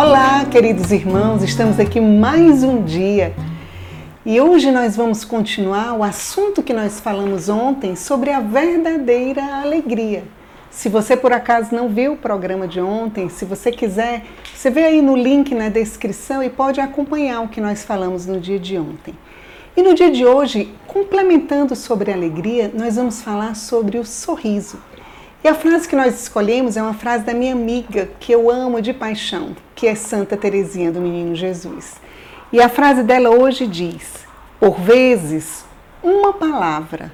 Olá, queridos irmãos, estamos aqui mais um dia e hoje nós vamos continuar o assunto que nós falamos ontem sobre a verdadeira alegria. Se você por acaso não viu o programa de ontem, se você quiser, você vê aí no link na descrição e pode acompanhar o que nós falamos no dia de ontem. E no dia de hoje, complementando sobre a alegria, nós vamos falar sobre o sorriso. E a frase que nós escolhemos é uma frase da minha amiga que eu amo de paixão, que é Santa Teresinha do Menino Jesus. E a frase dela hoje diz: Por vezes, uma palavra,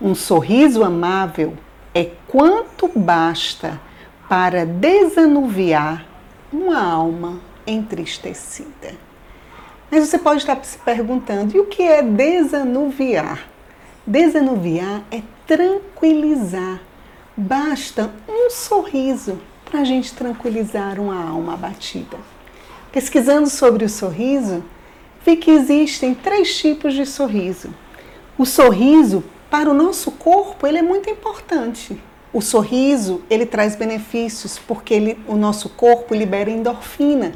um sorriso amável é quanto basta para desanuviar uma alma entristecida. Mas você pode estar se perguntando: e o que é desanuviar? Desanuviar é tranquilizar Basta um sorriso para a gente tranquilizar uma alma abatida. Pesquisando sobre o sorriso, vi que existem três tipos de sorriso. O sorriso, para o nosso corpo, ele é muito importante. O sorriso, ele traz benefícios porque ele, o nosso corpo libera endorfina.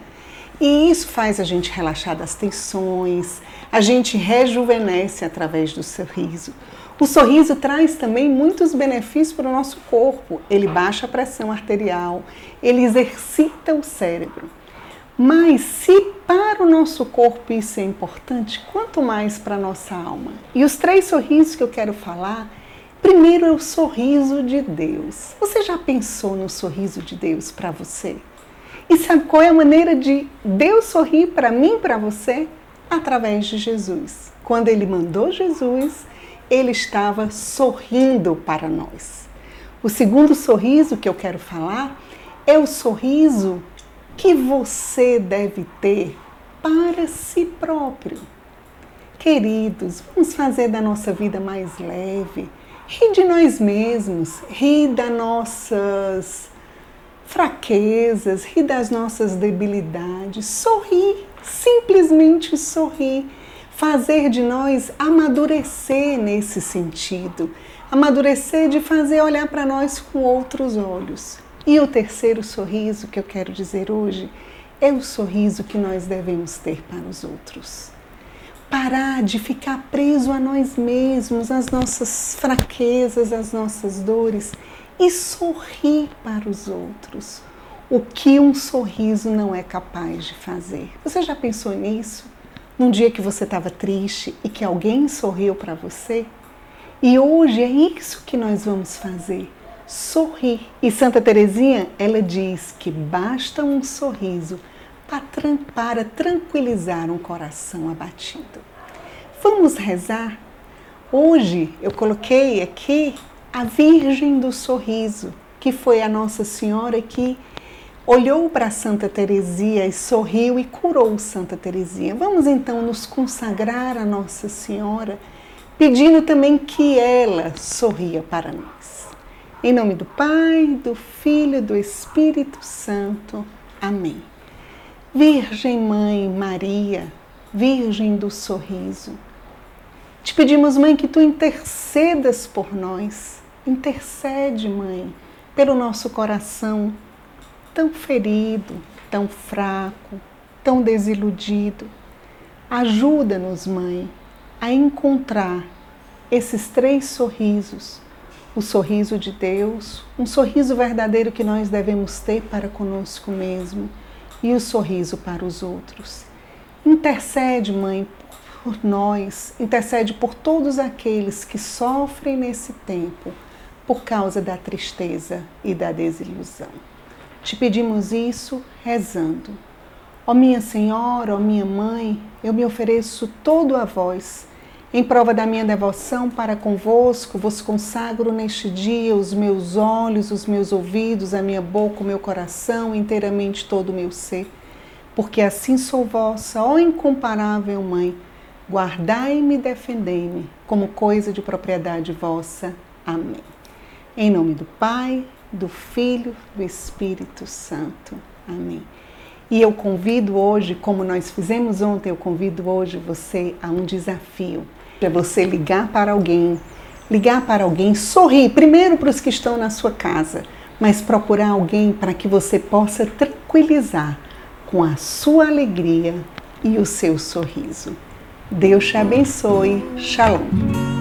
E isso faz a gente relaxar das tensões, a gente rejuvenesce através do sorriso. O sorriso traz também muitos benefícios para o nosso corpo. Ele baixa a pressão arterial, ele exercita o cérebro. Mas se para o nosso corpo isso é importante, quanto mais para a nossa alma? E os três sorrisos que eu quero falar, primeiro é o sorriso de Deus. Você já pensou no sorriso de Deus para você? E sabe qual é a maneira de Deus sorrir para mim, para você? Através de Jesus. Quando ele mandou Jesus, ele estava sorrindo para nós. O segundo sorriso que eu quero falar é o sorriso que você deve ter para si próprio. Queridos, vamos fazer da nossa vida mais leve, rir de nós mesmos, rir das nossas fraquezas, rir das nossas debilidades, sorrir, simplesmente sorrir fazer de nós amadurecer nesse sentido, amadurecer de fazer olhar para nós com outros olhos. E o terceiro sorriso que eu quero dizer hoje é o sorriso que nós devemos ter para os outros. Parar de ficar preso a nós mesmos, às nossas fraquezas, às nossas dores e sorrir para os outros. O que um sorriso não é capaz de fazer. Você já pensou nisso? num dia que você estava triste e que alguém sorriu para você. E hoje é isso que nós vamos fazer, sorrir. E Santa Teresinha, ela diz que basta um sorriso para tranquilizar um coração abatido. Vamos rezar? Hoje eu coloquei aqui a Virgem do Sorriso, que foi a Nossa Senhora que olhou para Santa Teresia e sorriu e curou Santa Teresia. Vamos então nos consagrar a Nossa Senhora, pedindo também que ela sorria para nós. Em nome do Pai, do Filho e do Espírito Santo. Amém. Virgem Mãe Maria, Virgem do Sorriso, te pedimos, Mãe, que tu intercedas por nós. Intercede, Mãe, pelo nosso coração tão ferido, tão fraco, tão desiludido. Ajuda-nos, Mãe, a encontrar esses três sorrisos: o sorriso de Deus, um sorriso verdadeiro que nós devemos ter para conosco mesmo e o sorriso para os outros. Intercede, Mãe, por nós, intercede por todos aqueles que sofrem nesse tempo por causa da tristeza e da desilusão. Te pedimos isso rezando. Ó minha Senhora, ó minha Mãe, eu me ofereço todo a vós. Em prova da minha devoção para convosco, vos consagro neste dia os meus olhos, os meus ouvidos, a minha boca, o meu coração, inteiramente todo o meu ser. Porque assim sou vossa, ó incomparável Mãe, guardai-me e defendei-me como coisa de propriedade vossa. Amém. Em nome do Pai, do Filho, do Espírito Santo. Amém. E eu convido hoje, como nós fizemos ontem, eu convido hoje você a um desafio. É você ligar para alguém, ligar para alguém, sorrir primeiro para os que estão na sua casa, mas procurar alguém para que você possa tranquilizar com a sua alegria e o seu sorriso. Deus te abençoe. Shalom.